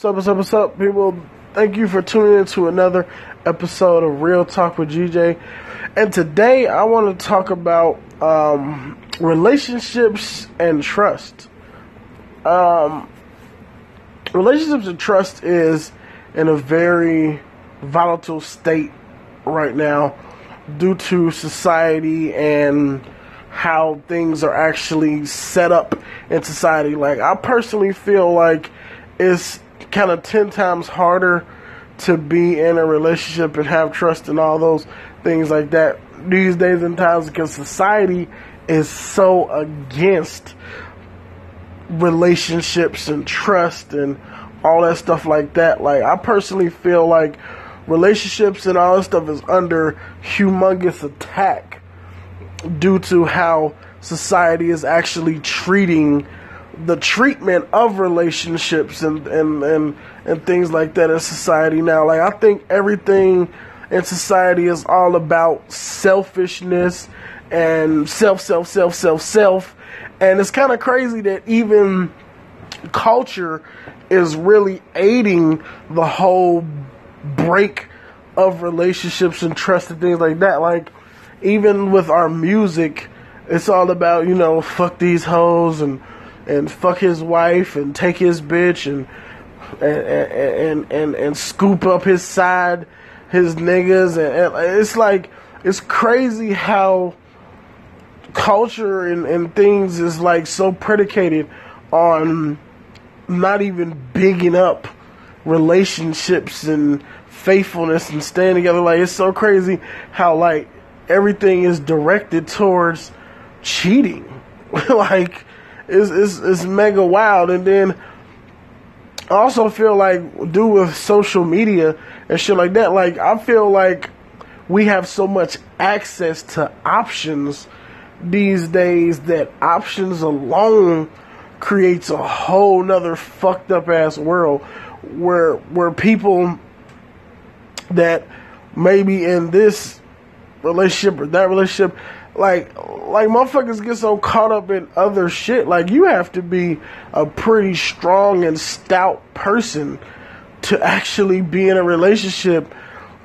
What's up, what's up, what's up, people? Thank you for tuning in to another episode of Real Talk with GJ. And today I want to talk about um, relationships and trust. Um, relationships and trust is in a very volatile state right now due to society and how things are actually set up in society. Like, I personally feel like it's kind of 10 times harder to be in a relationship and have trust and all those things like that these days and times because society is so against relationships and trust and all that stuff like that. Like, I personally feel like relationships and all that stuff is under humongous attack due to how society is actually treating the treatment of relationships and, and, and, and things like that in society now. Like, I think everything in society is all about selfishness and self, self, self, self, self. And it's kind of crazy that even culture is really aiding the whole break of relationships and trust and things like that. Like, even with our music, it's all about, you know, fuck these hoes and and fuck his wife and take his bitch and and and and, and scoop up his side, his niggas, and, and, it's like it's crazy how culture and, and things is like so predicated on not even bigging up relationships and faithfulness and staying together. Like it's so crazy how like everything is directed towards cheating. like it's, it's, it's mega wild. And then I also feel like, do with social media and shit like that, like, I feel like we have so much access to options these days that options alone creates a whole nother fucked up ass world where where people that maybe in this relationship or that relationship like like motherfuckers get so caught up in other shit. Like you have to be a pretty strong and stout person to actually be in a relationship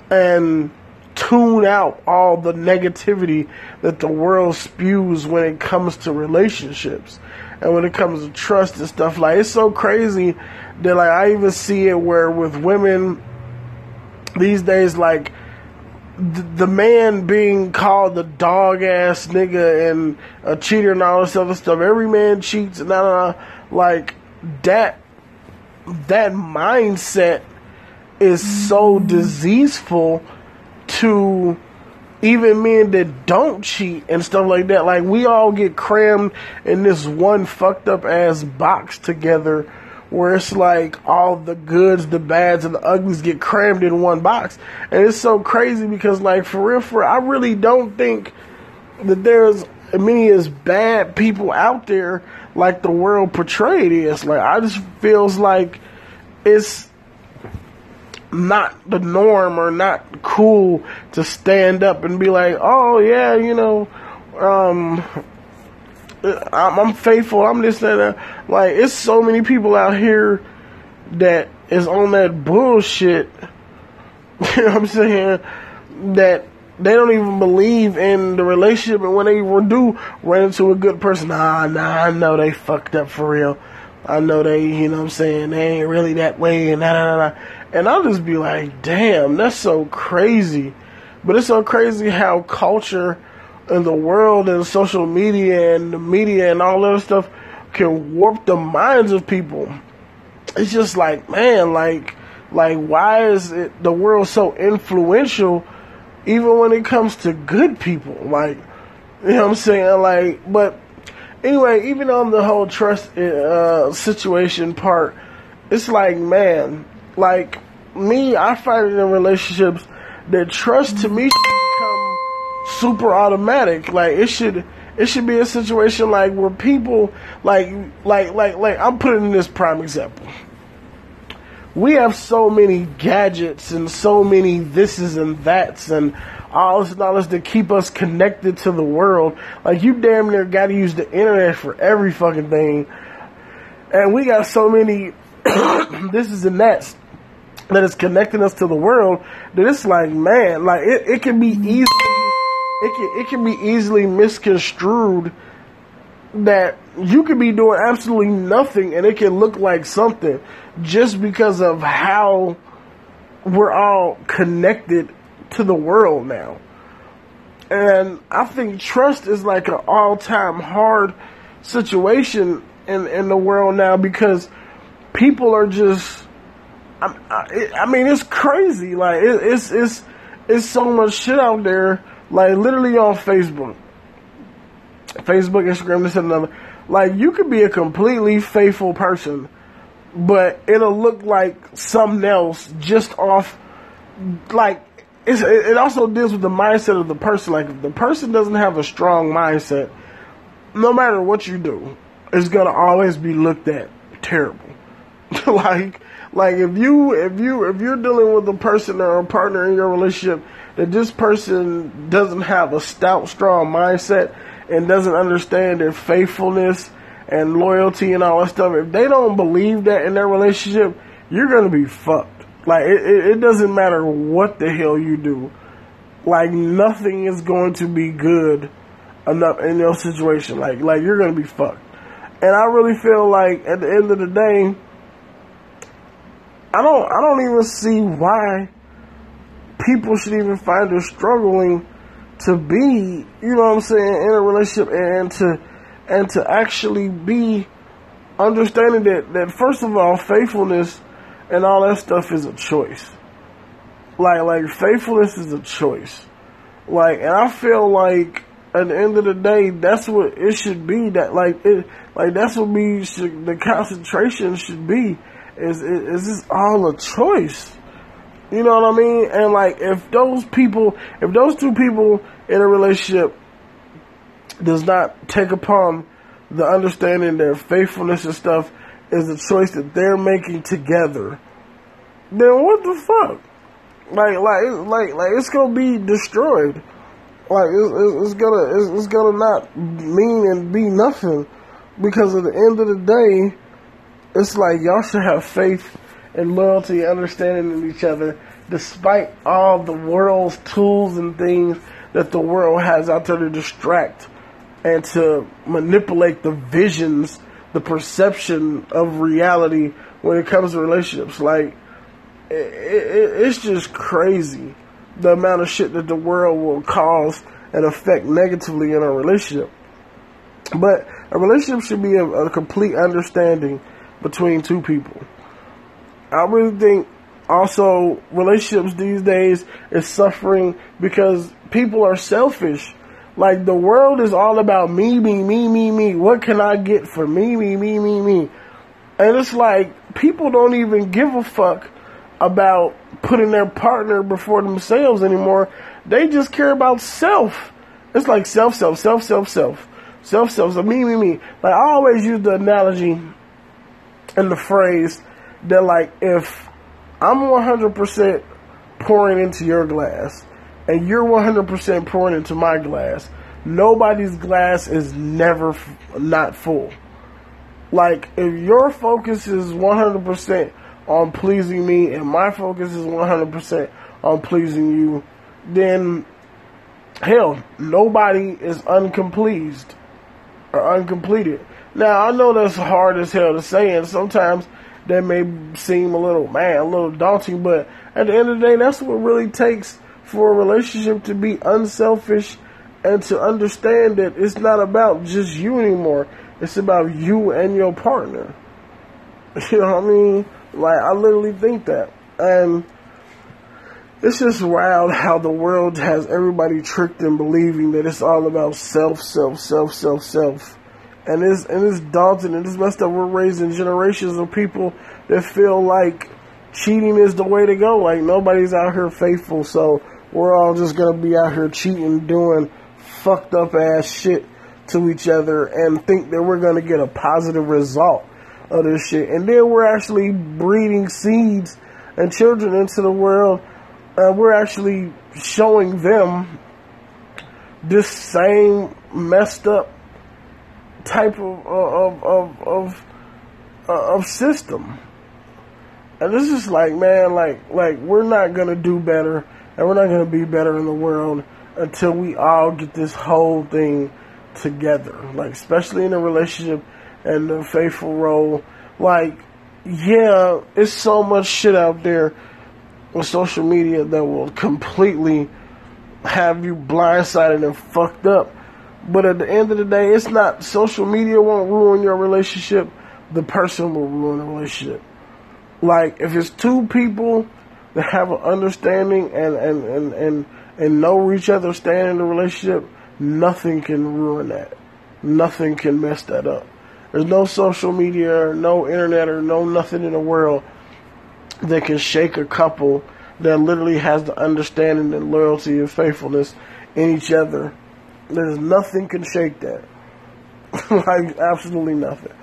and tune out all the negativity that the world spews when it comes to relationships and when it comes to trust and stuff like it's so crazy that like I even see it where with women these days like the man being called the dog ass nigga and a cheater and all this other stuff. Every man cheats and nah, like that. That mindset is so mm-hmm. diseaseful to even men that don't cheat and stuff like that. Like we all get crammed in this one fucked up ass box together where it's like all the goods, the bads, and the uglies get crammed in one box. And it's so crazy because, like, for real, for I really don't think that there's as many as bad people out there like the world portrayed is. Like, I just feels like it's not the norm or not cool to stand up and be like, oh yeah, you know, um, I'm, I'm faithful. I'm this and that. Like it's so many people out here that is on that bullshit. You know what I'm saying? That they don't even believe in the relationship, and when they do run into a good person, nah, nah, I know they fucked up for real. I know they, you know what I'm saying, they ain't really that way, and nah. And I'll just be like, damn, that's so crazy. But it's so crazy how culture and the world and social media and the media and all that stuff can warp the minds of people. It's just like, man, like, like, why is it the world so influential, even when it comes to good people? Like, you know what I'm saying? Like, but anyway, even on the whole trust uh, situation part, it's like, man, like me, I find it in relationships that trust to me super automatic. Like it should it should be a situation like where people like like like like I'm putting in this prime example. We have so many gadgets and so many thises and that's and all this knowledge to keep us connected to the world. Like you damn near gotta use the internet for every fucking thing. And we got so many this is and that that is connecting us to the world, that it's like, man, like it, it can be easily it can it can be easily misconstrued that you could be doing absolutely nothing and it can look like something just because of how we're all connected to the world now. And I think trust is like an all time hard situation in, in the world now because people are just, I, I mean, it's crazy. Like, it, it's, it's, it's so much shit out there, like literally on Facebook. Facebook, Instagram, this and another. Like, you could be a completely faithful person, but it'll look like something else just off, like, it also deals with the mindset of the person. Like, if the person doesn't have a strong mindset, no matter what you do, it's gonna always be looked at terrible. like, like if you if you if you're dealing with a person or a partner in your relationship that this person doesn't have a stout, strong mindset and doesn't understand their faithfulness and loyalty and all that stuff, if they don't believe that in their relationship, you're gonna be fucked. Like it, it, doesn't matter what the hell you do. Like nothing is going to be good enough in your situation. Like like you're gonna be fucked. And I really feel like at the end of the day, I don't I don't even see why people should even find it struggling to be, you know what I'm saying, in a relationship and to and to actually be understanding that, that first of all, faithfulness and all that stuff is a choice. Like like faithfulness is a choice. Like and I feel like at the end of the day, that's what it should be. That like it, like that's what we should. The concentration should be. Is is this all a choice? You know what I mean? And like, if those people, if those two people in a relationship does not take upon the understanding their faithfulness and stuff is a choice that they're making together, then what the fuck? Like, like, like, like, it's gonna be destroyed. Like it's, it's gonna it's, it's gonna not mean and be nothing because at the end of the day, it's like y'all should have faith and loyalty and understanding in each other, despite all the world's tools and things that the world has out there to distract and to manipulate the visions, the perception of reality when it comes to relationships. Like, it, it, it's just crazy the amount of shit that the world will cause and affect negatively in a relationship. But a relationship should be a, a complete understanding between two people. I really think also relationships these days is suffering because people are selfish. Like the world is all about me, me, me, me, me. What can I get for me, me, me, me, me? And it's like people don't even give a fuck about putting their partner before themselves anymore. They just care about self. It's like self, self, self, self, self, self, self, so me, me, me. Like I always use the analogy and the phrase that like if I'm 100% pouring into your glass and you're 100% pouring into my glass, nobody's glass is never f- not full. Like if your focus is 100% on pleasing me and my focus is 100% on pleasing you, then hell, nobody is uncompleted or uncompleted. Now, I know that's hard as hell to say, and sometimes that may seem a little, man, a little daunting, but at the end of the day, that's what really takes for a relationship to be unselfish and to understand that it's not about just you anymore. It's about you and your partner. You know what I mean? Like, I literally think that. And it's just wild how the world has everybody tricked in believing that it's all about self, self, self, self, self. And it's, and it's daunting and it's messed up. We're raising generations of people that feel like cheating is the way to go. Like, nobody's out here faithful, so we're all just gonna be out here cheating, doing fucked up ass shit to each other and think that we're gonna get a positive result of this shit. And then we're actually breeding seeds and children into the world. Uh, we're actually showing them this same messed up type of of of of, uh, of system. And this is like, man, like, like we're not gonna do better, and we're not gonna be better in the world until we all get this whole thing together. Like, especially in a relationship and the faithful role. Like, yeah, it's so much shit out there on social media that will completely have you blindsided and fucked up. But at the end of the day, it's not social media won't ruin your relationship. The person will ruin the relationship. Like if it's two people that have an understanding and and and and, and know each other, stand in the relationship, nothing can ruin that. Nothing can mess that up. There's no social media or no internet or no nothing in the world that can shake a couple that literally has the understanding and loyalty and faithfulness in each other. There's nothing can shake that. like absolutely nothing.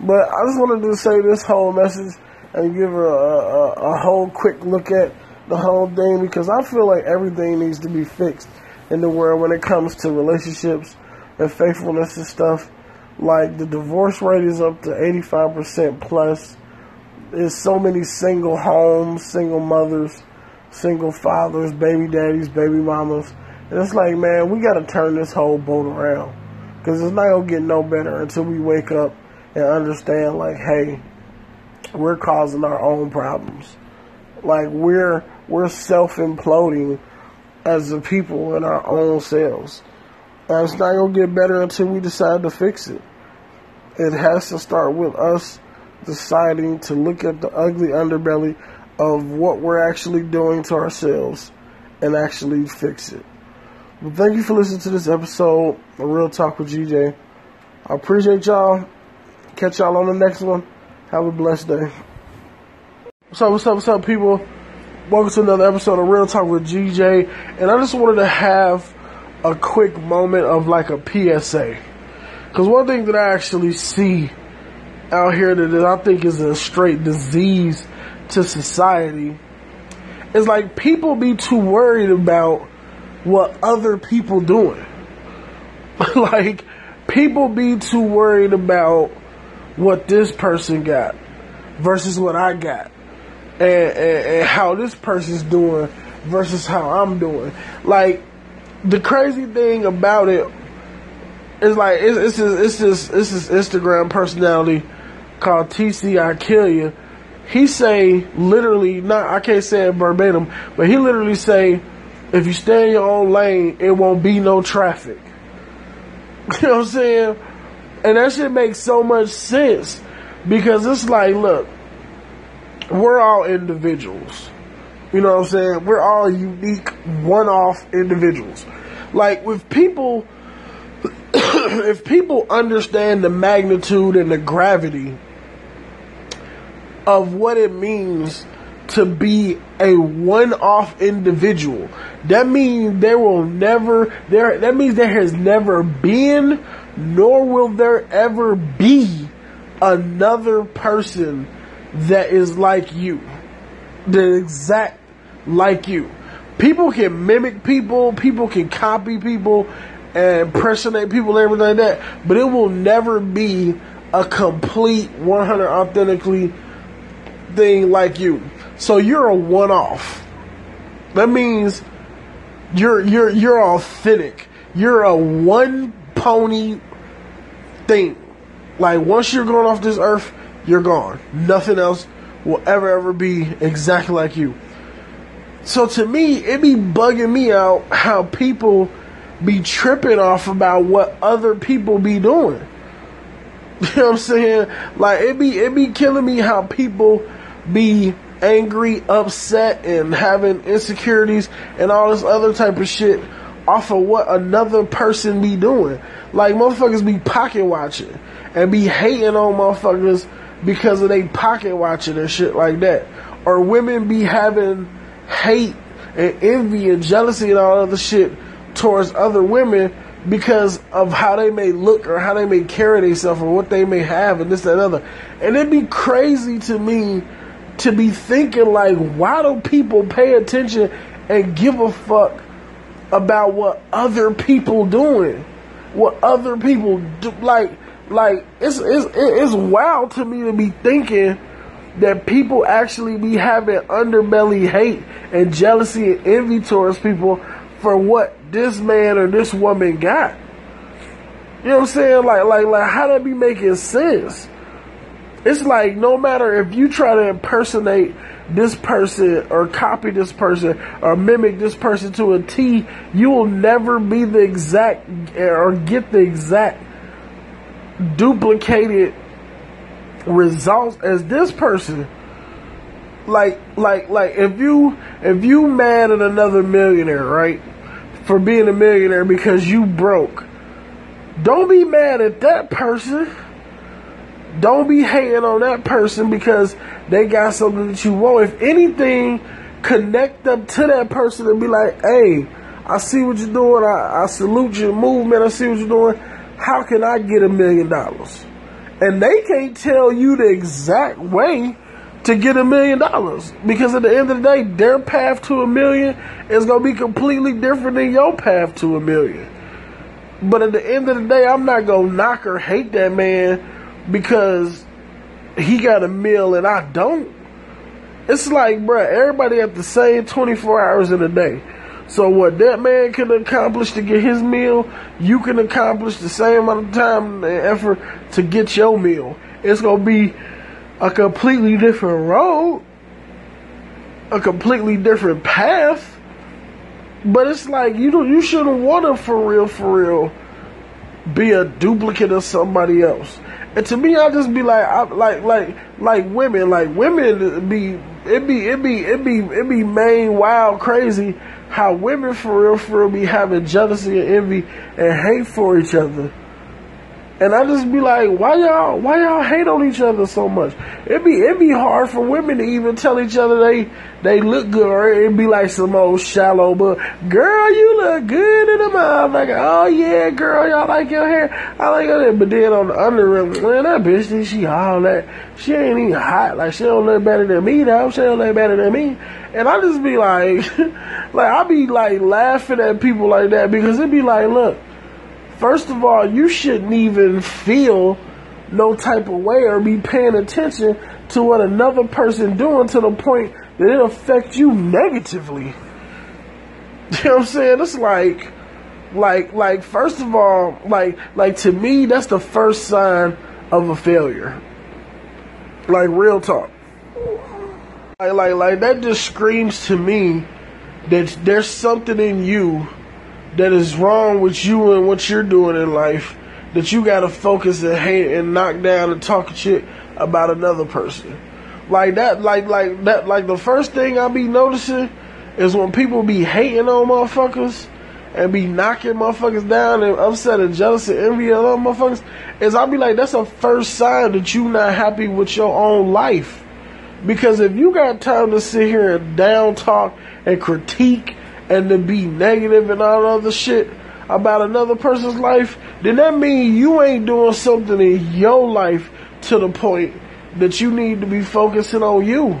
But I just wanted to say this whole message and give a, a, a whole quick look at the whole thing because I feel like everything needs to be fixed in the world when it comes to relationships and faithfulness and stuff. Like the divorce rate is up to 85% plus. There's so many single homes, single mothers single fathers, baby daddies, baby mamas. And it's like, man, we got to turn this whole boat around. Because it's not going to get no better until we wake up and understand, like, hey, we're causing our own problems. Like, we're, we're self imploding as a people in our own selves. And it's not going to get better until we decide to fix it. It has to start with us deciding to look at the ugly underbelly of what we're actually doing to ourselves and actually fix it. Well, thank you for listening to this episode of Real Talk with GJ. I appreciate y'all. Catch y'all on the next one. Have a blessed day. What's up, what's up, what's up, people? Welcome to another episode of Real Talk with GJ. And I just wanted to have a quick moment of like a PSA. Because one thing that I actually see out here that I think is a straight disease to society is like people be too worried about what other people doing. like people be too worried about what this person got versus what I got. And, and, and how this person's doing versus how I'm doing. Like the crazy thing about it is like it's it's just, it's just it's this Instagram personality called TC I Kill You he say literally not I can't say it verbatim, but he literally say if you stay in your own lane, it won't be no traffic. You know what I'm saying? And that shit makes so much sense because it's like, look, we're all individuals. You know what I'm saying? We're all unique, one-off individuals. Like with people, if people understand the magnitude and the gravity of what it means to be a one-off individual. That means there will never there that means there has never been nor will there ever be another person that is like you. The exact like you. People can mimic people, people can copy people and impersonate people and everything like that, but it will never be a complete 100 authentically thing like you. So you're a one off. That means you're you're you're authentic. You're a one pony thing. Like once you're gone off this earth, you're gone. Nothing else will ever ever be exactly like you. So to me, it be bugging me out how people be tripping off about what other people be doing. You know what I'm saying? Like it be it be killing me how people be angry, upset, and having insecurities and all this other type of shit off of what another person be doing. Like motherfuckers be pocket watching and be hating on motherfuckers because of they pocket watching and shit like that. Or women be having hate and envy and jealousy and all other shit towards other women because of how they may look or how they may carry themselves or what they may have and this and other. And it'd be crazy to me to be thinking like, why do people pay attention and give a fuck about what other people doing? What other people do? Like, like it's it's it's wild to me to be thinking that people actually be having underbelly hate and jealousy and envy towards people for what this man or this woman got. You know what I'm saying? Like, like, like, how that be making sense? It's like no matter if you try to impersonate this person or copy this person or mimic this person to a T, you will never be the exact or get the exact duplicated results as this person. Like, like, like if you if you mad at another millionaire, right, for being a millionaire because you broke, don't be mad at that person. Don't be hating on that person because they got something that you want. If anything, connect up to that person and be like, hey, I see what you're doing. I, I salute your movement. I see what you're doing. How can I get a million dollars? And they can't tell you the exact way to get a million dollars because at the end of the day, their path to a million is going to be completely different than your path to a million. But at the end of the day, I'm not going to knock or hate that man because he got a meal and I don't. It's like, bruh, everybody have the same 24 hours in a day. So what that man can accomplish to get his meal, you can accomplish the same amount of time and effort to get your meal. It's gonna be a completely different road, a completely different path. But it's like you don't, you shouldn't want to for real, for real, be a duplicate of somebody else. And to me, I just be like, I, like, like, like women, like women be, it be, it be, it be, it be main wild crazy how women for real, for real be having jealousy and envy and hate for each other. And I just be like, why y'all, why y'all hate on each other so much? It be, it be hard for women to even tell each other they, they look good, or it be like some old shallow, but girl, you look good in the mouth. Like, oh yeah, girl, y'all like your hair. I like your hair. But then on the under man, that bitch, she all that. She ain't even hot. Like, she don't look better than me, though. She don't look better than me. And I just be like, like, I be like laughing at people like that because it be like, look, First of all, you shouldn't even feel no type of way or be paying attention to what another person doing to the point that it affects you negatively. You know what I'm saying? It's like like like first of all, like like to me that's the first sign of a failure. Like real talk. Like like like that just screams to me that there's something in you that is wrong with you and what you're doing in life that you gotta focus and hate and knock down and talk shit about another person. Like that, like like that, like the first thing I be noticing is when people be hating on motherfuckers and be knocking motherfuckers down and upset and jealous and envy of other motherfuckers. Is I be like, that's a first sign that you not happy with your own life. Because if you got time to sit here and down talk and critique and to be negative and all other shit about another person's life, then that means you ain't doing something in your life to the point that you need to be focusing on you.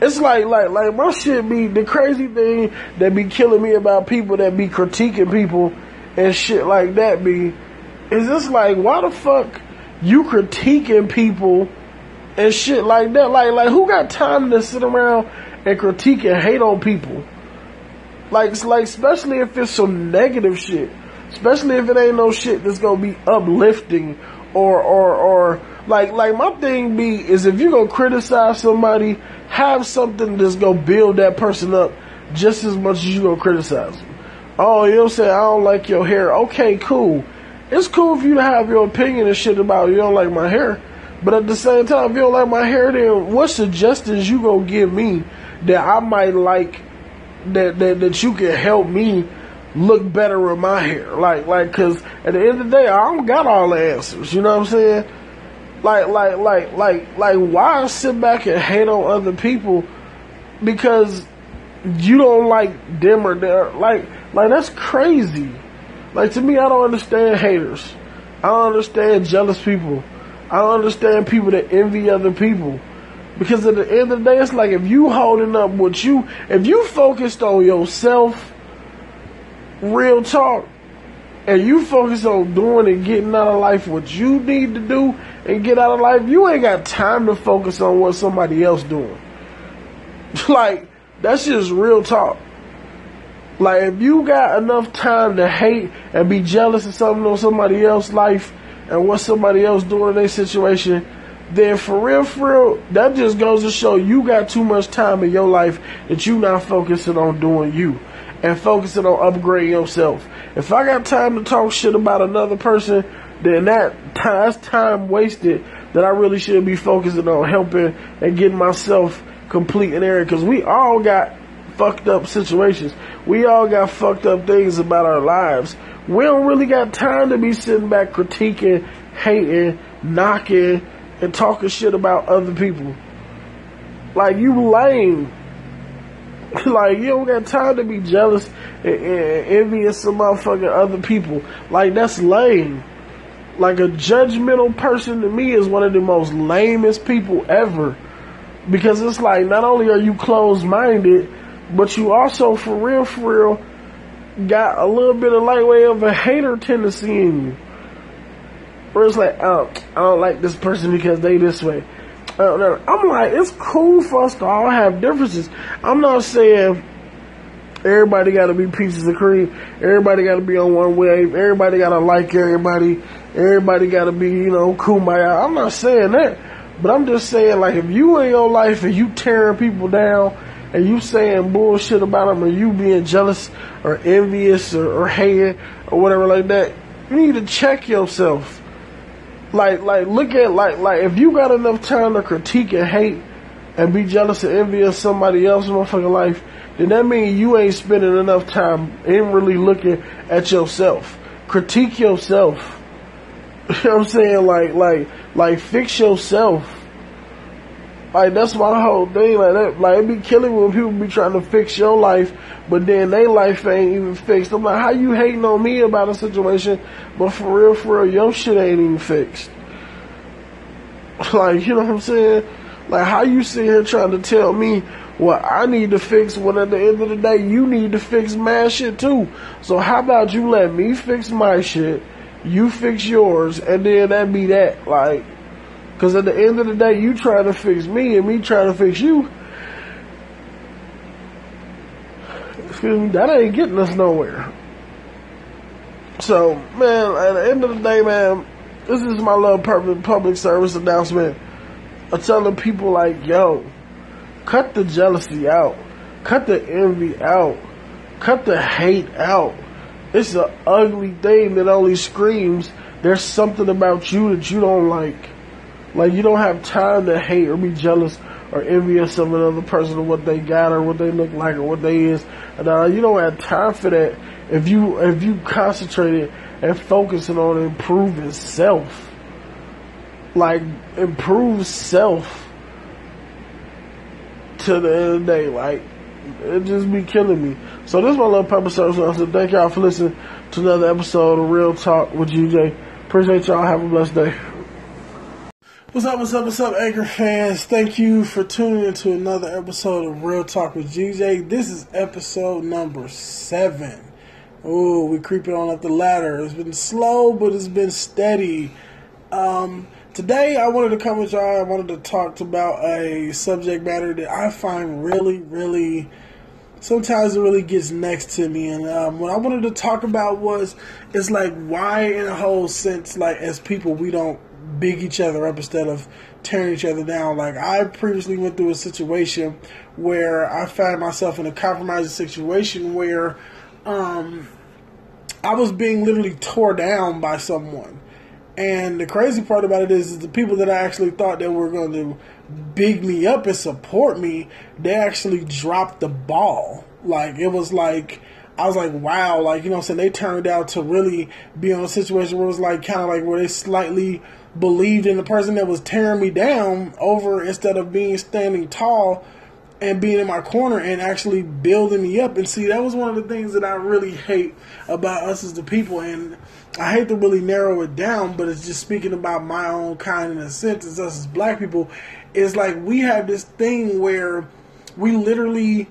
It's like like like my shit be the crazy thing that be killing me about people that be critiquing people and shit like that be is just like why the fuck you critiquing people and shit like that like like who got time to sit around and critique and hate on people like, like, especially if it's some negative shit. Especially if it ain't no shit that's gonna be uplifting or, or, or, like, like my thing be is if you gonna criticize somebody, have something that's gonna build that person up just as much as you gonna criticize them. Oh, you know say I don't like your hair. Okay, cool. It's cool for you have your opinion and shit about you don't like my hair. But at the same time, if you don't like my hair, then what suggestions you gonna give me that I might like that, that that you can help me look better with my hair. Like like cause at the end of the day I don't got all the answers. You know what I'm saying? Like like like like like why sit back and hate on other people because you don't like them or their like like that's crazy. Like to me I don't understand haters. I don't understand jealous people. I don't understand people that envy other people. Because at the end of the day, it's like if you holding up what you, if you focused on yourself, real talk, and you focus on doing and getting out of life what you need to do and get out of life, you ain't got time to focus on what somebody else doing. like, that's just real talk. Like, if you got enough time to hate and be jealous of something on somebody else's life and what somebody else doing in their situation, then for real, for real, that just goes to show you got too much time in your life that you not focusing on doing you and focusing on upgrading yourself. If I got time to talk shit about another person, then that that's time wasted that I really should be focusing on helping and getting myself complete in area. Cause we all got fucked up situations. We all got fucked up things about our lives. We don't really got time to be sitting back critiquing, hating, knocking, and talking shit about other people. Like you lame. like you don't got time to be jealous and, and envious of motherfucking other people. Like that's lame. Like a judgmental person to me is one of the most lamest people ever. Because it's like not only are you closed minded, but you also for real for real got a little bit of lightweight of a hater tendency in you. Where it's like, oh, I don't like this person because they this way. Uh, I'm like, it's cool for us to all have differences. I'm not saying everybody got to be pieces of cream. Everybody got to be on one wave. Everybody got to like everybody. Everybody got to be, you know, kumbaya. I'm not saying that. But I'm just saying, like, if you in your life and you tearing people down and you saying bullshit about them or you being jealous or envious or, or hating or whatever like that, you need to check yourself. Like, like, look at, like, like, if you got enough time to critique and hate and be jealous and envious somebody else's motherfucking life, then that means you ain't spending enough time in really looking at yourself. Critique yourself. You know what I'm saying? Like, like, like, fix yourself. Like, that's my whole thing. Like, that, like, it be killing when people be trying to fix your life, but then their life ain't even fixed. I'm like, how you hating on me about a situation, but for real, for real, your shit ain't even fixed. Like, you know what I'm saying? Like, how you sit here trying to tell me what I need to fix when at the end of the day, you need to fix my shit too. So how about you let me fix my shit, you fix yours, and then that be that. Like, cause at the end of the day, you trying to fix me and me trying to fix you. Excuse me, that ain't getting us nowhere. So, man, at the end of the day, man, this is my little public public service announcement. I'm telling people like, yo, cut the jealousy out, cut the envy out, cut the hate out. It's an ugly thing that only screams there's something about you that you don't like. Like you don't have time to hate or be jealous or envious of another person or what they got or what they look like or what they is. And uh, you don't have time for that if you if you concentrated and focusing on improving self. Like improve self to the end of the day. Like it just be killing me. So this is my little pepper service. So thank y'all for listening to another episode of Real Talk with GJ. Appreciate y'all. Have a blessed day. What's up, what's up, what's up, Anchor fans? Thank you for tuning into another episode of Real Talk with GJ. This is episode number seven. Oh, we're creeping on up the ladder. It's been slow, but it's been steady. Um, today, I wanted to come with y'all. I wanted to talk about a subject matter that I find really, really sometimes it really gets next to me. And um, what I wanted to talk about was, it's like why, in a whole sense, like as people, we don't big each other up instead of tearing each other down. Like I previously went through a situation where I found myself in a compromising situation where um, I was being literally tore down by someone. And the crazy part about it is, is the people that I actually thought that were going to big me up and support me, they actually dropped the ball. Like it was like I was like, wow, like you know, I'm saying they turned out to really be in a situation where it was like kind of like where they slightly believed in the person that was tearing me down over instead of being standing tall and being in my corner and actually building me up. And see, that was one of the things that I really hate about us as the people. And I hate to really narrow it down, but it's just speaking about my own kind in a sense, as us as black people, is like we have this thing where we literally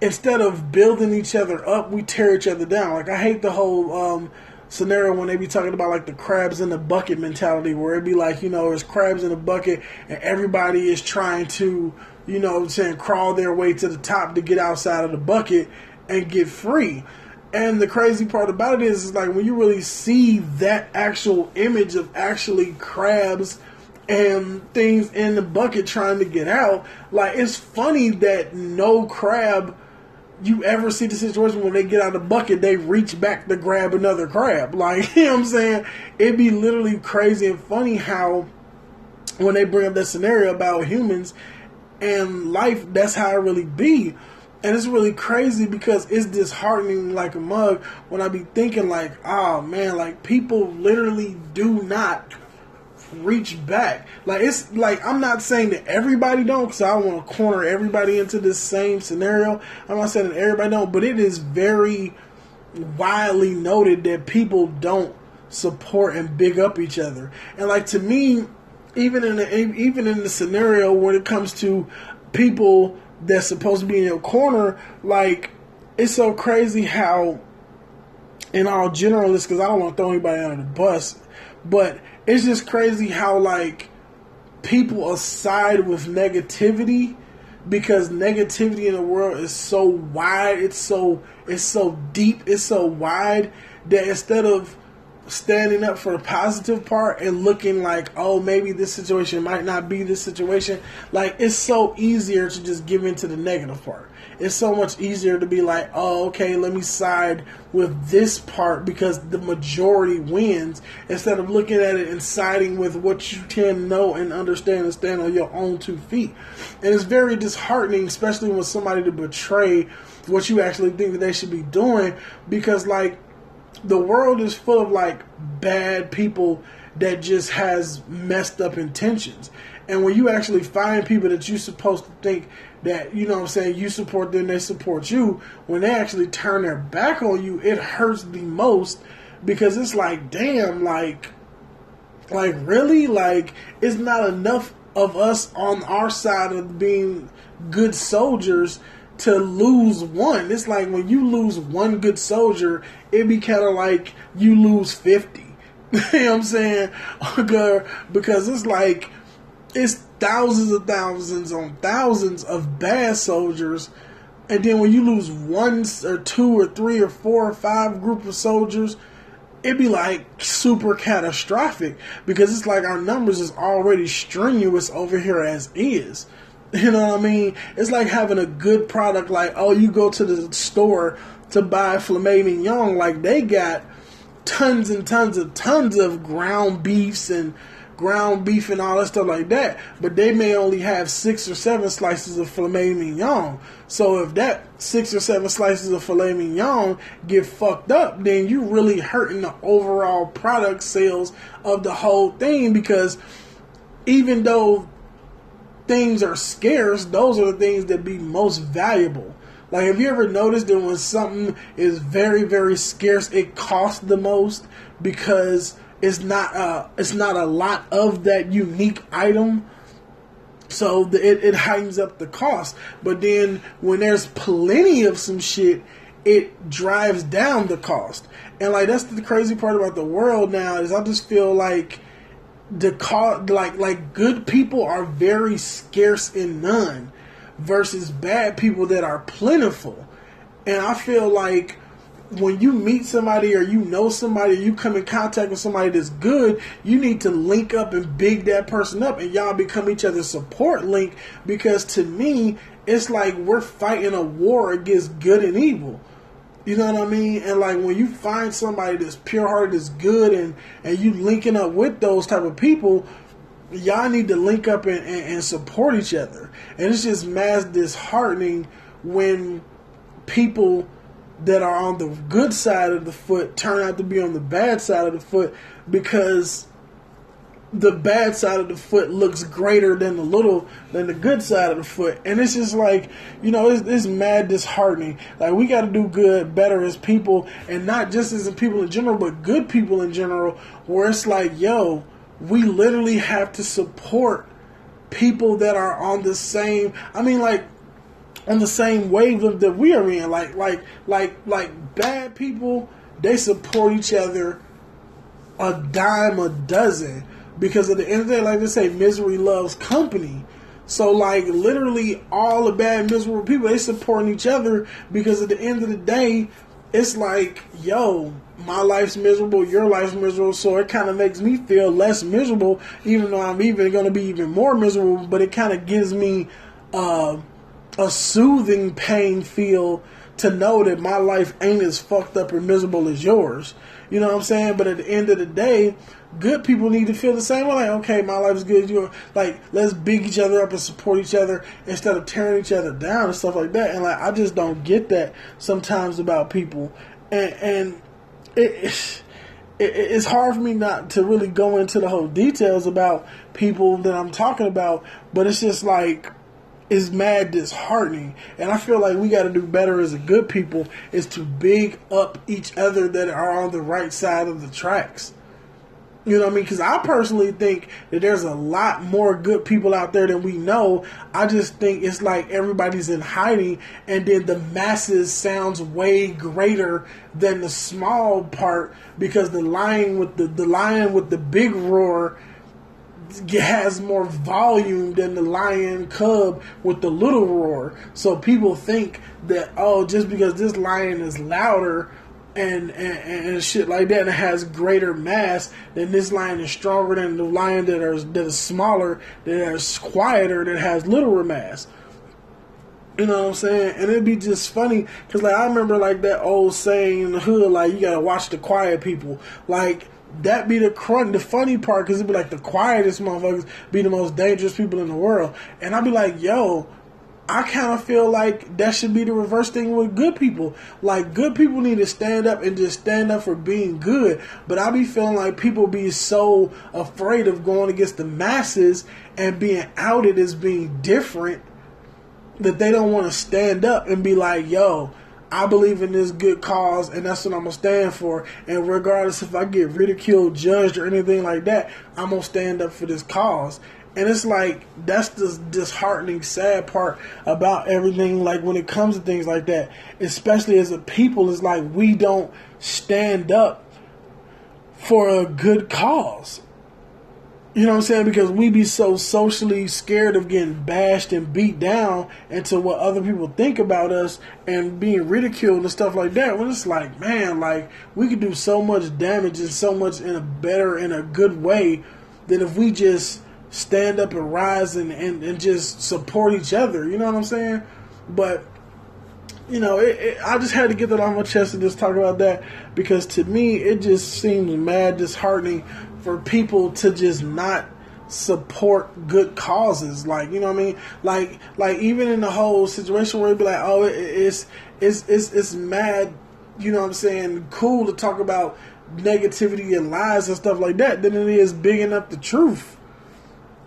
instead of building each other up, we tear each other down. Like I hate the whole um, scenario when they be talking about like the crabs in the bucket mentality, where it be like you know there's crabs in a bucket and everybody is trying to you know saying crawl their way to the top to get outside of the bucket and get free. And the crazy part about it is, is like when you really see that actual image of actually crabs and things in the bucket trying to get out, like it's funny that no crab you ever see the situation when they get out of the bucket, they reach back to grab another crab. Like, you know what I'm saying? It'd be literally crazy and funny how when they bring up that scenario about humans and life, that's how it really be. And it's really crazy because it's disheartening like a mug when I be thinking like, oh man, like people literally do not reach back. Like it's like I'm not saying that everybody don't, because I don't want to corner everybody into this same scenario. I'm not saying that everybody don't, but it is very widely noted that people don't support and big up each other. And like to me, even in the even in the scenario when it comes to people that's supposed to be in your corner, like it's so crazy how in all generalists, because I don't want to throw anybody under the bus, but it's just crazy how like people aside with negativity because negativity in the world is so wide, it's so it's so deep, it's so wide that instead of standing up for the positive part and looking like, oh, maybe this situation might not be this situation, like it's so easier to just give into the negative part it's so much easier to be like, oh, okay, let me side with this part because the majority wins instead of looking at it and siding with what you can know and understand and stand on your own two feet. And it's very disheartening, especially when somebody to betray what you actually think that they should be doing because, like, the world is full of like bad people that just has messed up intentions. And when you actually find people that you're supposed to think that, you know I'm saying, you support them, they support you, when they actually turn their back on you, it hurts the most because it's like, damn, like, like really? Like, it's not enough of us on our side of being good soldiers to lose one. It's like when you lose one good soldier, it'd be kind of like you lose 50. you know what I'm saying? because it's like, it's thousands of thousands on thousands of bad soldiers. And then when you lose one or two or three or four or five group of soldiers, it'd be like super catastrophic because it's like our numbers is already strenuous over here as is. You know what I mean? It's like having a good product. Like, oh, you go to the store to buy filet mignon. Like they got tons and tons of tons of ground beefs and ground beef and all that stuff like that, but they may only have six or seven slices of filet mignon. So if that six or seven slices of filet mignon get fucked up, then you really hurting the overall product sales of the whole thing because even though things are scarce, those are the things that be most valuable. Like, have you ever noticed that when something is very, very scarce, it costs the most because it's not uh it's not a lot of that unique item. So the, it, it heightens up the cost. But then when there's plenty of some shit it drives down the cost. And like that's the crazy part about the world now is i just feel like the cost like like good people are very scarce and none versus bad people that are plentiful. And i feel like when you meet somebody or you know somebody, or you come in contact with somebody that's good, you need to link up and big that person up, and y'all become each other's support link. Because to me, it's like we're fighting a war against good and evil. You know what I mean? And like when you find somebody that's pure hearted, that's good, and and you linking up with those type of people, y'all need to link up and, and, and support each other. And it's just mass disheartening when people that are on the good side of the foot turn out to be on the bad side of the foot because the bad side of the foot looks greater than the little than the good side of the foot. And it's just like you know it's, it's mad disheartening. Like we got to do good better as people and not just as people in general but good people in general where it's like yo we literally have to support people that are on the same i mean like on the same wavelength that we are in. Like like like like bad people, they support each other a dime a dozen. Because at the end of the day, like they say, misery loves company. So like literally all the bad miserable people they supporting each other because at the end of the day, it's like, yo, my life's miserable, your life's miserable, so it kind of makes me feel less miserable, even though I'm even going to be even more miserable. But it kind of gives me uh, a soothing pain feel to know that my life ain't as fucked up or miserable as yours. You know what I'm saying? But at the end of the day, good people need to feel the same way. Like, okay, my life is good. You're like, let's big each other up and support each other instead of tearing each other down and stuff like that. And like, I just don't get that sometimes about people. And and it, it, it's hard for me not to really go into the whole details about people that I'm talking about. But it's just like is mad disheartening. And I feel like we got to do better as a good people is to big up each other that are on the right side of the tracks. You know what I mean? Because I personally think that there's a lot more good people out there than we know. I just think it's like everybody's in hiding, and then the masses sounds way greater than the small part because the lion with the the lion with the big roar has more volume than the lion cub with the little roar. So people think that oh, just because this lion is louder and, and, and shit like that, and has greater mass, then this lion is stronger than the lion that are that is smaller, that is quieter, that has littler mass. You know what I'm saying? And it'd be just funny because like I remember like that old saying in the hood, like you gotta watch the quiet people, like that be the crunk, the funny part, because it'd be like the quietest motherfuckers be the most dangerous people in the world. And I'd be like, yo, I kind of feel like that should be the reverse thing with good people. Like, good people need to stand up and just stand up for being good. But I be feeling like people be so afraid of going against the masses and being outed as being different that they don't want to stand up and be like, yo, I believe in this good cause, and that's what I'm gonna stand for. And regardless if I get ridiculed, judged, or anything like that, I'm gonna stand up for this cause. And it's like that's the disheartening, sad part about everything. Like when it comes to things like that, especially as a people, it's like we don't stand up for a good cause. You know what I'm saying? Because we be so socially scared of getting bashed and beat down into what other people think about us and being ridiculed and stuff like that. When it's like, man, like we could do so much damage and so much in a better, in a good way than if we just stand up and rise and, and, and just support each other. You know what I'm saying? But you know, it, it, I just had to get that off my chest and just talk about that because to me, it just seems mad disheartening for people to just not support good causes. Like, you know what I mean? Like, like even in the whole situation where it'd be like, oh, it, it's, it's, it's, it's mad, you know what I'm saying, cool to talk about negativity and lies and stuff like that than it is bigging up the truth.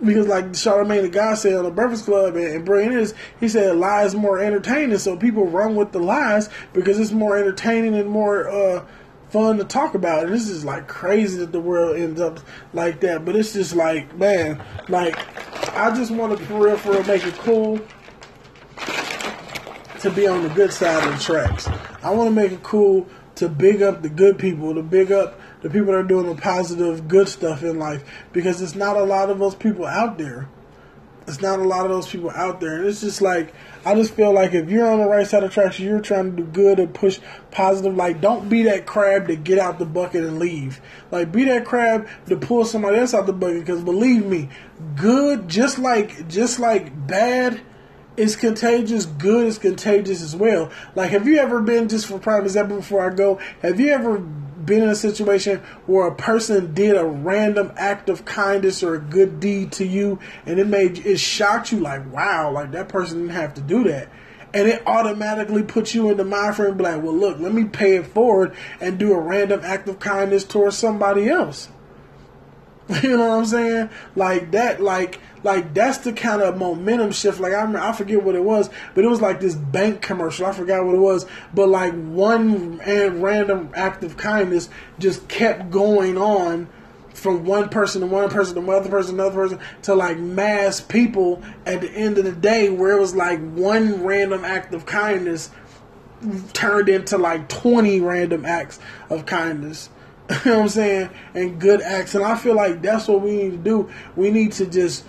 Because like Charlemagne the God said on the Breakfast Club and, and is, he said lies more entertaining, so people run with the lies because it's more entertaining and more uh, fun to talk about. And this is like crazy that the world ends up like that. But it's just like, man, like I just want to for real, for real, make it cool to be on the good side of the tracks. I want to make it cool to big up the good people, to big up the people that are doing the positive, good stuff in life, because it's not a lot of those people out there. It's not a lot of those people out there, and it's just like I just feel like if you're on the right side of tracks, you're trying to do good and push positive. Like, don't be that crab to get out the bucket and leave. Like, be that crab to pull somebody else out the bucket. Because believe me, good, just like just like bad is contagious, good is contagious as well. Like, have you ever been just for prime example before I go? Have you ever been in a situation where a person did a random act of kindness or a good deed to you and it made it shocked you like wow like that person didn't have to do that. And it automatically puts you in the mind frame like well look let me pay it forward and do a random act of kindness towards somebody else you know what i'm saying like that like like that's the kind of momentum shift. Like I remember, I forget what it was, but it was like this bank commercial. I forgot what it was, but like one and random act of kindness just kept going on from one person to one person to another person to another person to like mass people at the end of the day where it was like one random act of kindness turned into like 20 random acts of kindness. you know what I'm saying? And good acts. And I feel like that's what we need to do. We need to just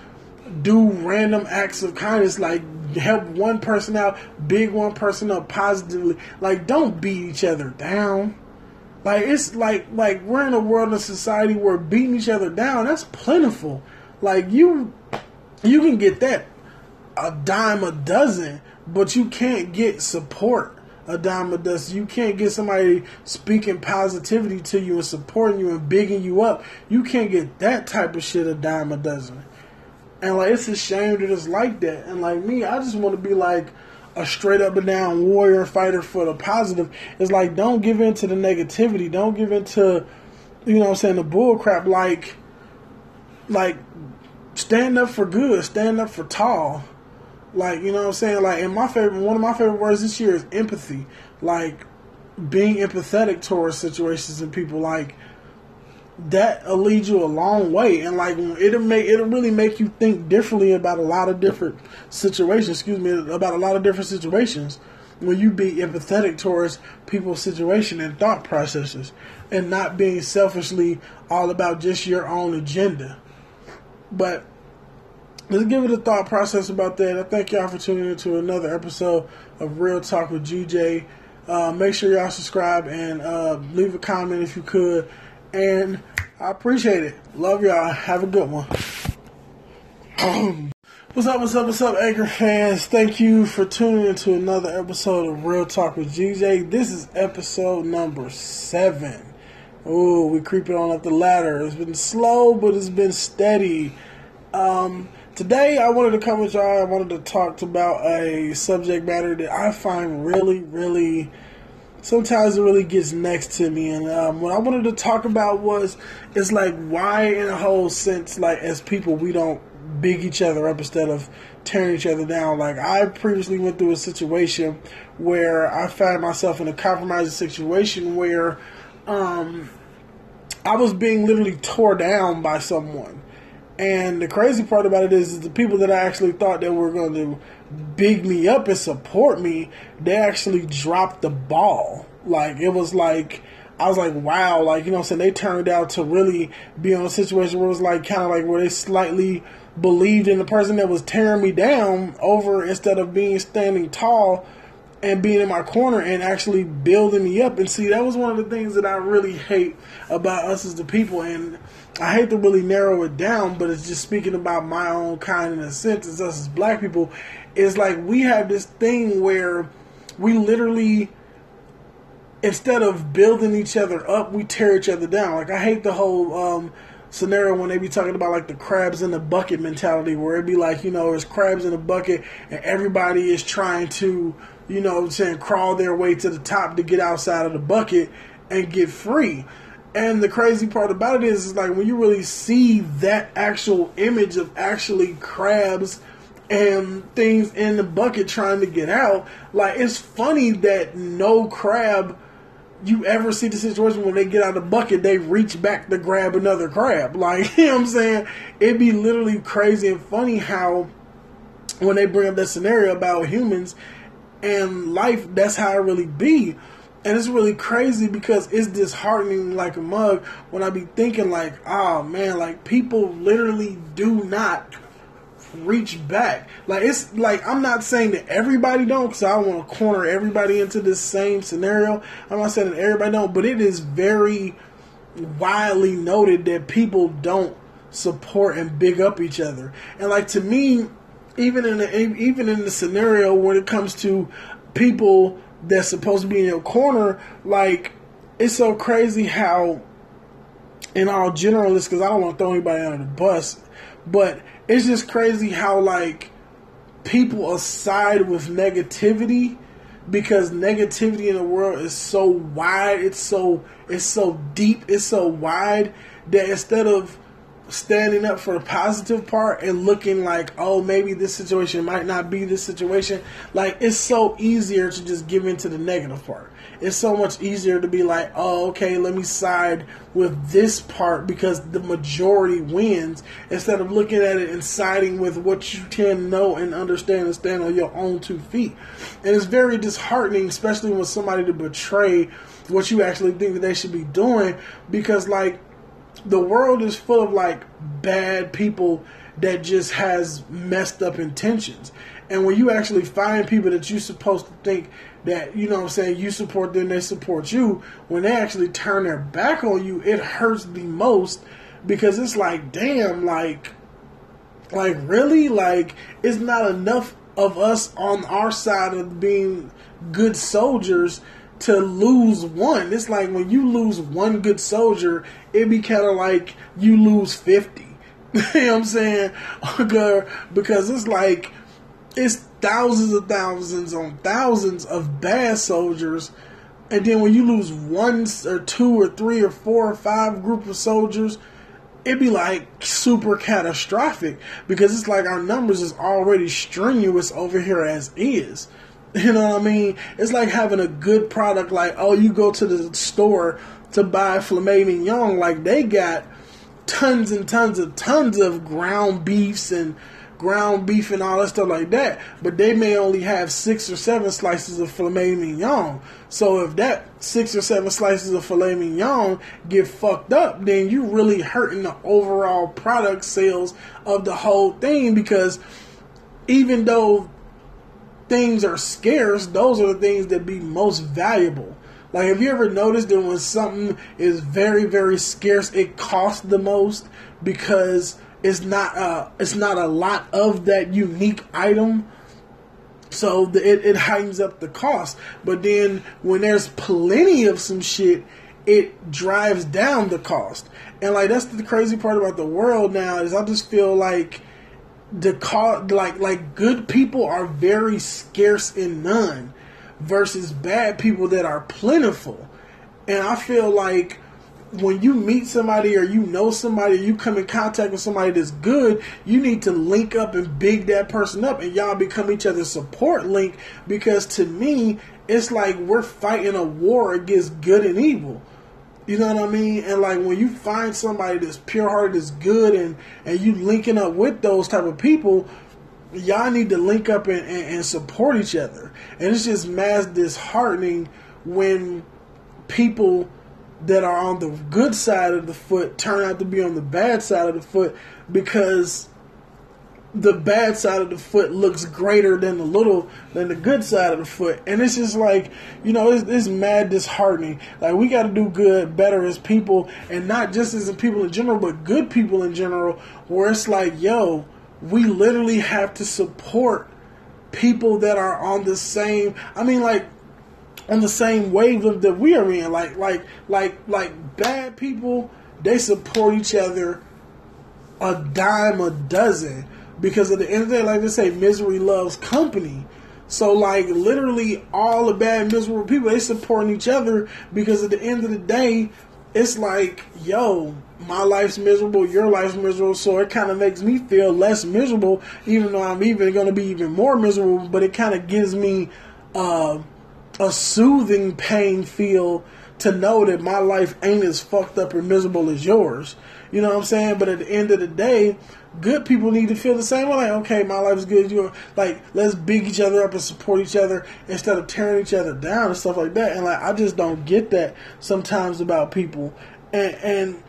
do random acts of kindness, like help one person out, big one person up positively. Like, don't beat each other down. Like it's like like we're in a world of society where beating each other down that's plentiful. Like you you can get that a dime a dozen, but you can't get support a dime a dozen. You can't get somebody speaking positivity to you and supporting you and bigging you up. You can't get that type of shit a dime a dozen. And like it's a shame that it's like that. And like me, I just want to be like a straight up and down warrior fighter for the positive. It's like don't give in to the negativity. Don't give in to you know what I'm saying, the bull crap like like stand up for good, stand up for tall. Like, you know what I'm saying? Like and my favorite one of my favorite words this year is empathy. Like being empathetic towards situations and people like that'll lead you a long way and like it'll make it'll really make you think differently about a lot of different situations excuse me about a lot of different situations when you be empathetic towards people's situation and thought processes and not being selfishly all about just your own agenda but let's give it a thought process about that i thank y'all for tuning into another episode of real talk with gj uh, make sure y'all subscribe and uh, leave a comment if you could and I appreciate it. Love y'all. Have a good one. what's up, what's up, what's up, Anchor fans? Thank you for tuning into another episode of Real Talk with GJ. This is episode number seven. Oh, we creeping on up the ladder. It's been slow, but it's been steady. Um, today, I wanted to come with y'all. I wanted to talk about a subject matter that I find really, really sometimes it really gets next to me. And um, what I wanted to talk about was, it's like why, in a whole sense, like as people, we don't big each other up instead of tearing each other down. Like I previously went through a situation where I found myself in a compromising situation where um, I was being literally tore down by someone. And the crazy part about it is, is the people that I actually thought that were going to big me up and support me, they actually dropped the ball. Like it was like I was like, wow, like you know, what I'm saying they turned out to really be in a situation where it was like kind of like where they slightly believed in the person that was tearing me down over instead of being standing tall and being in my corner and actually building me up. And see, that was one of the things that I really hate about us as the people. And I hate to really narrow it down, but it's just speaking about my own kind in a sense as us as black people. Is like we have this thing where we literally instead of building each other up, we tear each other down. Like I hate the whole um, scenario when they be talking about like the crabs in the bucket mentality, where it be like you know there's crabs in a bucket and everybody is trying to you know saying crawl their way to the top to get outside of the bucket and get free. And the crazy part about it is, is like when you really see that actual image of actually crabs and things in the bucket trying to get out, like it's funny that no crab you ever see the situation when they get out of the bucket, they reach back to grab another crab. Like, you know what I'm saying? It'd be literally crazy and funny how when they bring up that scenario about humans and life, that's how it really be. And it's really crazy because it's disheartening like a mug when I be thinking like, oh man, like people literally do not reach back. Like it's like I'm not saying that everybody don't because I don't want to corner everybody into this same scenario. I'm not saying that everybody don't, but it is very widely noted that people don't support and big up each other. And like to me, even in the even in the scenario when it comes to people that's supposed to be in your corner, like it's so crazy how in all generalists because I don't want to throw anybody under the bus, but it's just crazy how like people aside with negativity because negativity in the world is so wide, it's so it's so deep, it's so wide that instead of standing up for the positive part and looking like, oh, maybe this situation might not be this situation. Like, it's so easier to just give into the negative part. It's so much easier to be like, oh, okay, let me side with this part because the majority wins instead of looking at it and siding with what you can know and understand and stand on your own two feet. And it's very disheartening, especially when somebody to betray what you actually think that they should be doing because, like, the world is full of like bad people that just has messed up intentions. And when you actually find people that you're supposed to think that, you know what I'm saying, you support them, they support you, when they actually turn their back on you, it hurts the most because it's like, damn, like, like really? Like, it's not enough of us on our side of being good soldiers to lose one. It's like when you lose one good soldier, it'd be kind of like you lose 50. you know what I'm saying? because it's like, it's thousands of thousands on thousands of bad soldiers. And then when you lose one or two or three or four or five group of soldiers, it'd be like super catastrophic because it's like our numbers is already strenuous over here as is. You know what I mean? It's like having a good product. Like, oh, you go to the store to buy filet mignon. Like they got tons and tons of tons of ground beefs and ground beef and all that stuff like that. But they may only have six or seven slices of filet mignon. So if that six or seven slices of filet mignon get fucked up, then you really hurting the overall product sales of the whole thing because even though things are scarce, those are the things that be most valuable. Like, have you ever noticed that when something is very, very scarce, it costs the most because it's not uh it's not a lot of that unique item. So the, it it heightens up the cost. But then when there's plenty of some shit, it drives down the cost. And like that's the crazy part about the world now is I just feel like the call like like good people are very scarce in none versus bad people that are plentiful. And I feel like when you meet somebody or you know somebody, you come in contact with somebody that's good, you need to link up and big that person up and y'all become each other's support link because to me, it's like we're fighting a war against good and evil. You know what I mean? And like when you find somebody that's pure hearted, that's good, and and you linking up with those type of people, y'all need to link up and, and, and support each other. And it's just mass disheartening when people that are on the good side of the foot turn out to be on the bad side of the foot because the bad side of the foot looks greater than the little than the good side of the foot. And it's just like you know it's, it's mad disheartening. Like we got to do good better as people and not just as people in general but good people in general where it's like yo we literally have to support people that are on the same i mean like on the same wavelength that we are in. Like like like like bad people they support each other a dime a dozen because at the end of the day, like they say, misery loves company. So like literally all the bad miserable people they supporting each other because at the end of the day, it's like, yo, my life's miserable, your life's miserable, so it kind of makes me feel less miserable, even though I'm even going to be even more miserable. But it kind of gives me uh, a soothing pain feel to know that my life ain't as fucked up and miserable as yours. You know what I'm saying? But at the end of the day, good people need to feel the same way. Like, okay, my life is good. You like, let's big each other up and support each other instead of tearing each other down and stuff like that. And like, I just don't get that sometimes about people, and and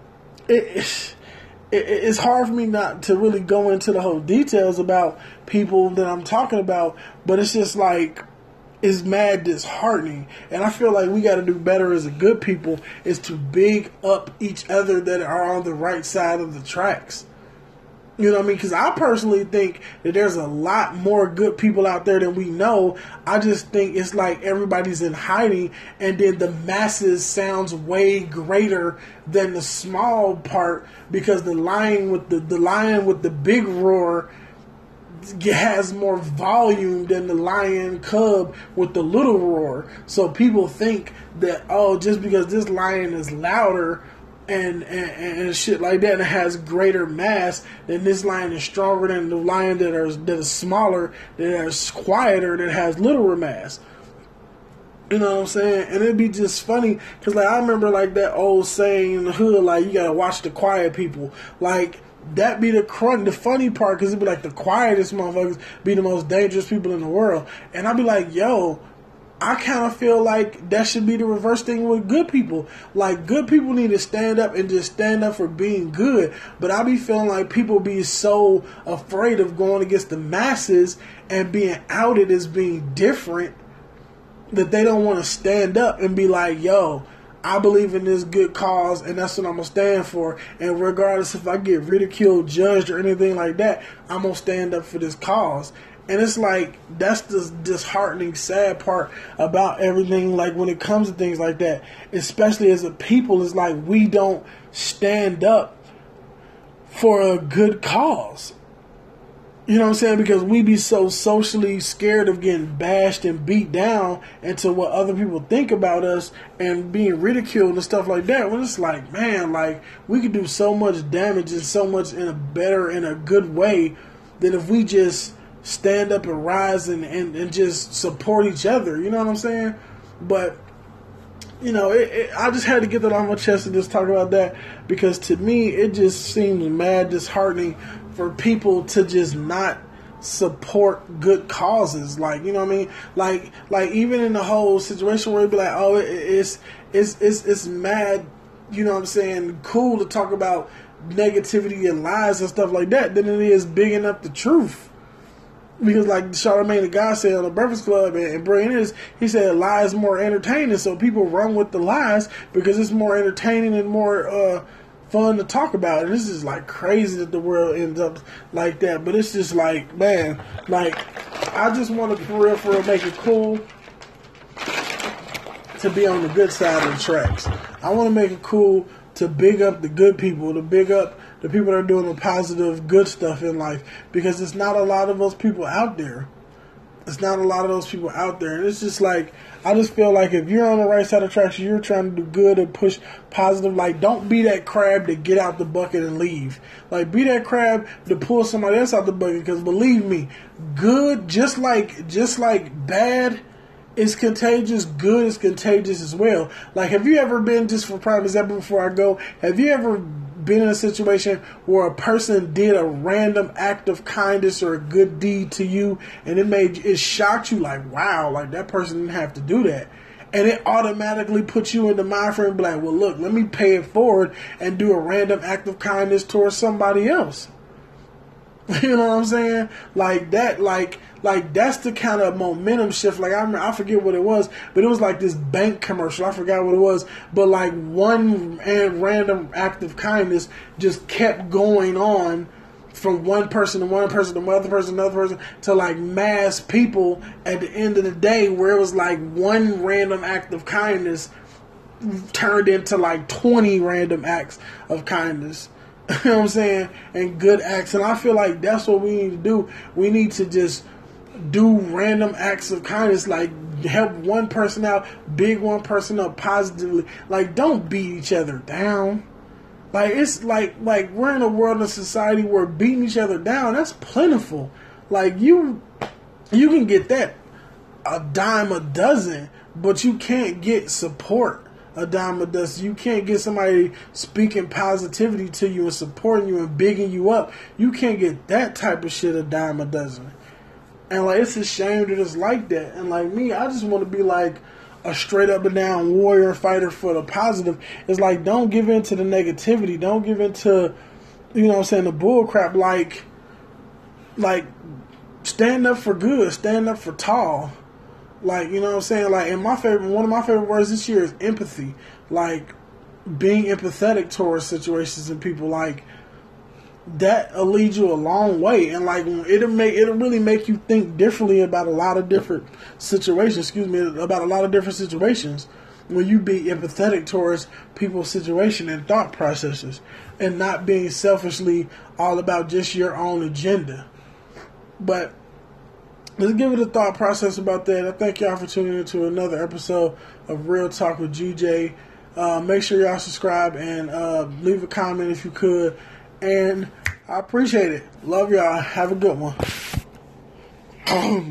it, it, it's hard for me not to really go into the whole details about people that I'm talking about. But it's just like is mad disheartening. And I feel like we got to do better as a good people is to big up each other that are on the right side of the tracks. You know what I mean? Because I personally think that there's a lot more good people out there than we know. I just think it's like everybody's in hiding, and then the masses sounds way greater than the small part because the lion with the the lion with the big roar has more volume than the lion cub with the little roar. So people think that oh, just because this lion is louder and, and, and shit like that and has greater mass, then this lion is stronger than the lion that are that is smaller, that is quieter, that has littler mass. You know what I'm saying? And it'd be just funny because like I remember like that old saying in the hood, like you gotta watch the quiet people. Like that be the crunk, the funny part because it'd be like the quietest motherfuckers be the most dangerous people in the world, and I'd be like, yo. I kind of feel like that should be the reverse thing with good people. Like good people need to stand up and just stand up for being good. But I be feeling like people be so afraid of going against the masses and being outed as being different that they don't want to stand up and be like, yo, I believe in this good cause and that's what I'm gonna stand for. And regardless if I get ridiculed, judged, or anything like that, I'm gonna stand up for this cause. And it's like that's the disheartening, sad part about everything. Like when it comes to things like that, especially as a people, it's like we don't stand up for a good cause. You know what I'm saying? Because we be so socially scared of getting bashed and beat down into what other people think about us and being ridiculed and stuff like that. When it's like, man, like we could do so much damage and so much in a better, in a good way than if we just stand up and rise and, and, and just support each other. You know what I'm saying? But you know, it, it, I just had to get that off my chest and just talk about that because to me, it just seems mad disheartening for people to just not support good causes. Like, you know what I mean? Like, like even in the whole situation where it'd be like, oh, it, it's, it's, it's, it's mad, you know what I'm saying, cool to talk about negativity and lies and stuff like that than it is big enough the truth. Because like Charlemagne the God said on the Breakfast Club and, and brilliant is, he said lies more entertaining, so people run with the lies because it's more entertaining and more uh, fun to talk about. And this is like crazy that the world ends up like that. But it's just like, man, like I just want to for real, for real, make it cool to be on the good side of the tracks. I want to make it cool to big up the good people, to big up the people that are doing the positive, good stuff in life, because it's not a lot of those people out there. It's not a lot of those people out there, and it's just like I just feel like if you're on the right side of tracks, you're trying to do good and push positive. Like, don't be that crab to get out the bucket and leave. Like, be that crab to pull somebody else out the bucket. Because believe me, good, just like just like bad is contagious, good is contagious as well. Like, have you ever been just for prime example before I go? Have you ever been in a situation where a person did a random act of kindness or a good deed to you and it made it shocked you like wow like that person didn't have to do that. And it automatically puts you in the mind frame like well look let me pay it forward and do a random act of kindness towards somebody else you know what i'm saying like that like like that's the kind of momentum shift. Like I remember, I forget what it was, but it was like this bank commercial. I forgot what it was, but like one and random act of kindness just kept going on from one person to one person to another person to another person to like mass people at the end of the day where it was like one random act of kindness turned into like 20 random acts of kindness you know what I'm saying and good acts and I feel like that's what we need to do we need to just do random acts of kindness, like help one person out, big one person up positively. Like, don't beat each other down. Like it's like like we're in a world and society where beating each other down that's plentiful. Like you you can get that a dime a dozen, but you can't get support a dime a dozen. You can't get somebody speaking positivity to you and supporting you and bigging you up. You can't get that type of shit a dime a dozen. And like it's a shame that it's like that. And like me, I just want to be like a straight up and down warrior fighter for the positive. It's like don't give in to the negativity. Don't give in to you know I'm saying, the bull crap like like stand up for good, stand up for tall. Like, you know what I'm saying? Like and my favorite one of my favorite words this year is empathy. Like being empathetic towards situations and people like that'll lead you a long way and like it'll make it'll really make you think differently about a lot of different situations excuse me about a lot of different situations when you be empathetic towards people's situation and thought processes and not being selfishly all about just your own agenda but let's give it a thought process about that i thank y'all for tuning into another episode of real talk with gj Uh, make sure y'all subscribe and uh, leave a comment if you could. And I appreciate it. Love y'all. Have a good one.